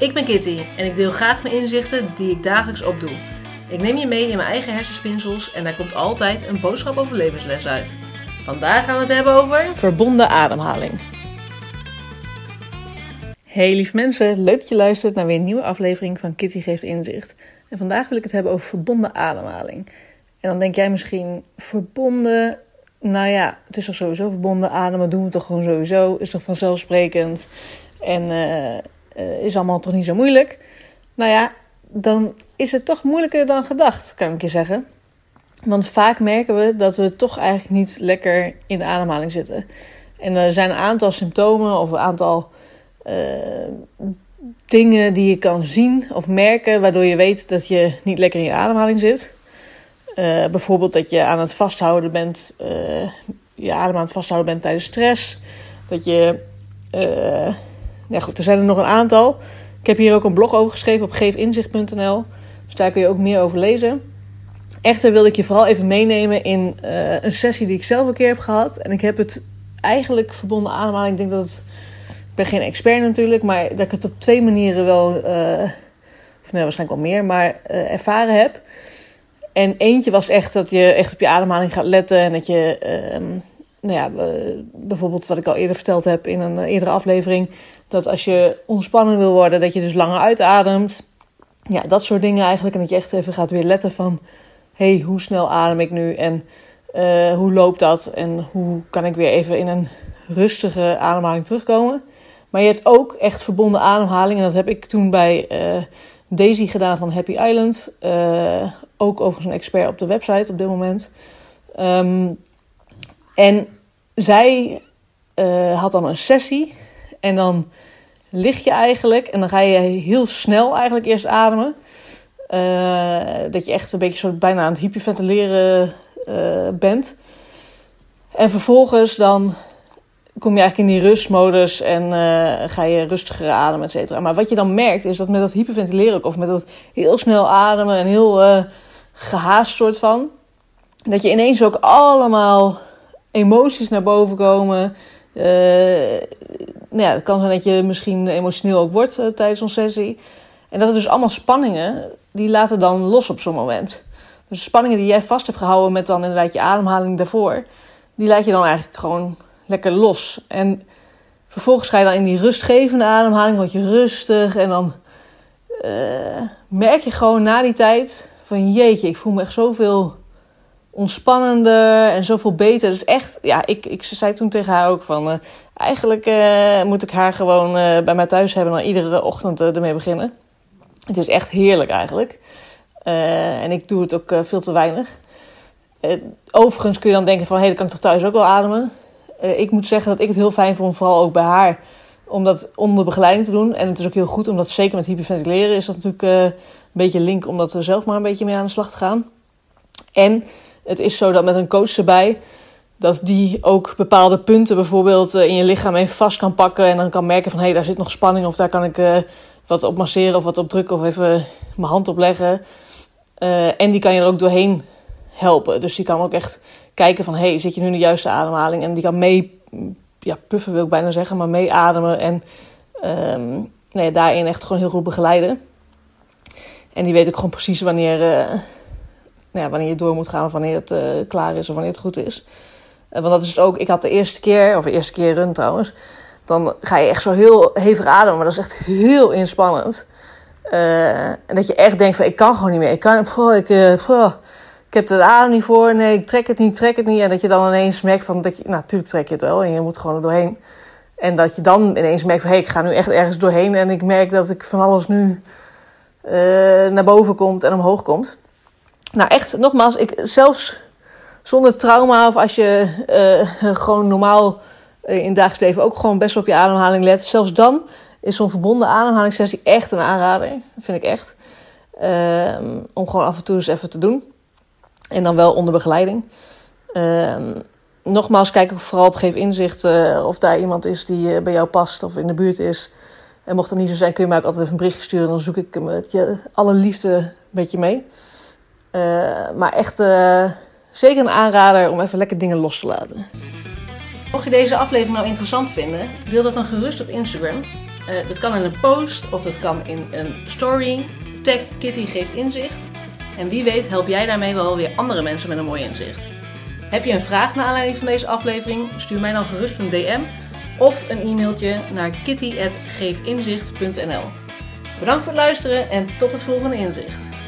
Ik ben Kitty en ik deel graag mijn inzichten die ik dagelijks opdoe. Ik neem je mee in mijn eigen hersenspinsels en daar komt altijd een boodschap over levensles uit. Vandaag gaan we het hebben over verbonden ademhaling. Hey lief mensen, leuk dat je luistert naar weer een nieuwe aflevering van Kitty Geeft Inzicht. En vandaag wil ik het hebben over verbonden ademhaling. En dan denk jij misschien, verbonden, nou ja, het is toch sowieso verbonden ademen, doen we toch gewoon sowieso, is toch vanzelfsprekend. En uh, is allemaal toch niet zo moeilijk. Nou ja, dan is het toch moeilijker dan gedacht, kan ik je zeggen. Want vaak merken we dat we toch eigenlijk niet lekker in de ademhaling zitten. En er zijn een aantal symptomen of een aantal uh, dingen die je kan zien of merken, waardoor je weet dat je niet lekker in je ademhaling zit. Uh, bijvoorbeeld dat je aan het vasthouden bent, je adem aan het vasthouden bent tijdens stress. Dat je, ja goed, er zijn er nog een aantal. Ik heb hier ook een blog over geschreven op geefinzicht.nl. Dus daar kun je ook meer over lezen. Echter wilde ik je vooral even meenemen in uh, een sessie die ik zelf een keer heb gehad. En ik heb het eigenlijk verbonden ademhaling. Ik denk dat het. Ik ben geen expert natuurlijk, maar dat ik het op twee manieren wel. Uh, of nee, waarschijnlijk wel meer, maar uh, ervaren heb. En eentje was echt dat je echt op je ademhaling gaat letten. En dat je. Nou ja, bijvoorbeeld wat ik al eerder verteld heb in een eerdere aflevering. Dat als je ontspannen wil worden, dat je dus langer uitademt. Ja, dat soort dingen eigenlijk. En dat je echt even gaat weer letten van hey, hoe snel adem ik nu en uh, hoe loopt dat en hoe kan ik weer even in een rustige ademhaling terugkomen. Maar je hebt ook echt verbonden ademhaling en dat heb ik toen bij uh, Daisy gedaan van Happy Island. Uh, ook overigens een expert op de website op dit moment. Um, en zij had dan een sessie en dan lig je eigenlijk en dan ga je heel snel eigenlijk eerst ademen. Uh, dat je echt een beetje soort bijna aan het hyperventileren uh, bent. En vervolgens dan kom je eigenlijk in die rustmodus en ga je rustiger ademen, et cetera. Maar wat je dan merkt is dat met dat hyperventileren of met dat heel snel ademen en heel gehaast soort van, dat je ineens ook allemaal emoties naar boven komen. nou ja, het kan zijn dat je misschien emotioneel ook wordt tijdens zo'n sessie. En dat er dus allemaal spanningen, die laten dan los op zo'n moment. Dus spanningen die jij vast hebt gehouden met dan inderdaad je ademhaling daarvoor, die laat je dan eigenlijk gewoon lekker los. En vervolgens ga je dan in die rustgevende ademhaling, word je rustig en dan uh, merk je gewoon na die tijd van jeetje, ik voel me echt zoveel ontspannender en zoveel beter. Dus echt, ja, ik, ik zei toen tegen haar ook van... Uh, eigenlijk uh, moet ik haar gewoon uh, bij mij thuis hebben... en iedere ochtend ermee beginnen. Het is echt heerlijk eigenlijk. En ik doe het ook veel te weinig. Overigens kun je dan denken van... hé, dan kan ik toch thuis ook wel ademen? ik moet zeggen dat ik het heel fijn vond, vooral ook bij haar... om dat onder begeleiding te doen. En het is ook heel goed, omdat zeker met hyperventileren... is dat natuurlijk een beetje link om dat zelf maar een beetje mee aan de slag te gaan. En het is zo dat met een coach erbij... dat die ook bepaalde punten bijvoorbeeld in je lichaam even vast kan pakken... en dan kan merken van, hé, hey, daar zit nog spanning... of daar kan ik wat op masseren of wat op drukken of even mijn hand op leggen. Uh, en die kan je er ook doorheen helpen. Dus die kan ook echt kijken van, hey, zit je nu in de juiste ademhaling? En die kan mee, ja, puffen wil ik bijna zeggen, maar mee ademen. En um, nee, daarin echt gewoon heel goed begeleiden. En die weet ook gewoon precies wanneer, nou ja, wanneer je door moet gaan, wanneer het uh, klaar is of wanneer het goed is. want dat is het ook, ik had de eerste keer, of de eerste keer run trouwens dan ga je echt zo heel hevig ademen. Maar dat is echt heel inspannend. Uh, en dat je echt denkt van, ik kan gewoon niet meer. Ik kan, ik, ik heb het adem niet voor. Nee, ik trek het niet, trek het niet. En dat je dan ineens merkt van, dat je, nou, natuurlijk trek je het wel. En je moet gewoon er doorheen. En dat je dan ineens merkt van, hé, hey, ik ga nu echt ergens doorheen. En ik merk dat ik van alles nu naar boven komt en omhoog komt. Nou, echt, nogmaals, ik, zelfs zonder trauma of als je gewoon normaal eh, in dagelijks leven ook gewoon best op je ademhaling let. Zelfs dan is zo'n verbonden ademhalingssessie echt een aanrader. Vind ik echt. Uh, om gewoon af en toe eens even te doen. En dan wel onder begeleiding. Uh, nogmaals, kijk ook vooral op Geef Inzicht uh, of daar iemand is die bij jou past of in de buurt is. En mocht dat niet zo zijn, kun je mij ook altijd even een berichtje sturen. Dan zoek ik hem met je, alle liefde met je mee. Maar echt zeker een aanrader om even lekker dingen los te laten. Mocht je deze aflevering nou interessant vinden, deel dat dan gerust op Instagram. Uh, dat kan in een post of dat kan in een story. Tag Kitty geeft inzicht. En wie weet help jij daarmee wel weer andere mensen met een mooi inzicht. Heb je een vraag naar aanleiding van deze aflevering? Stuur mij dan gerust een DM of een e-mailtje naar kitty.geefinzicht.nl Bedankt voor het luisteren en tot het volgende inzicht.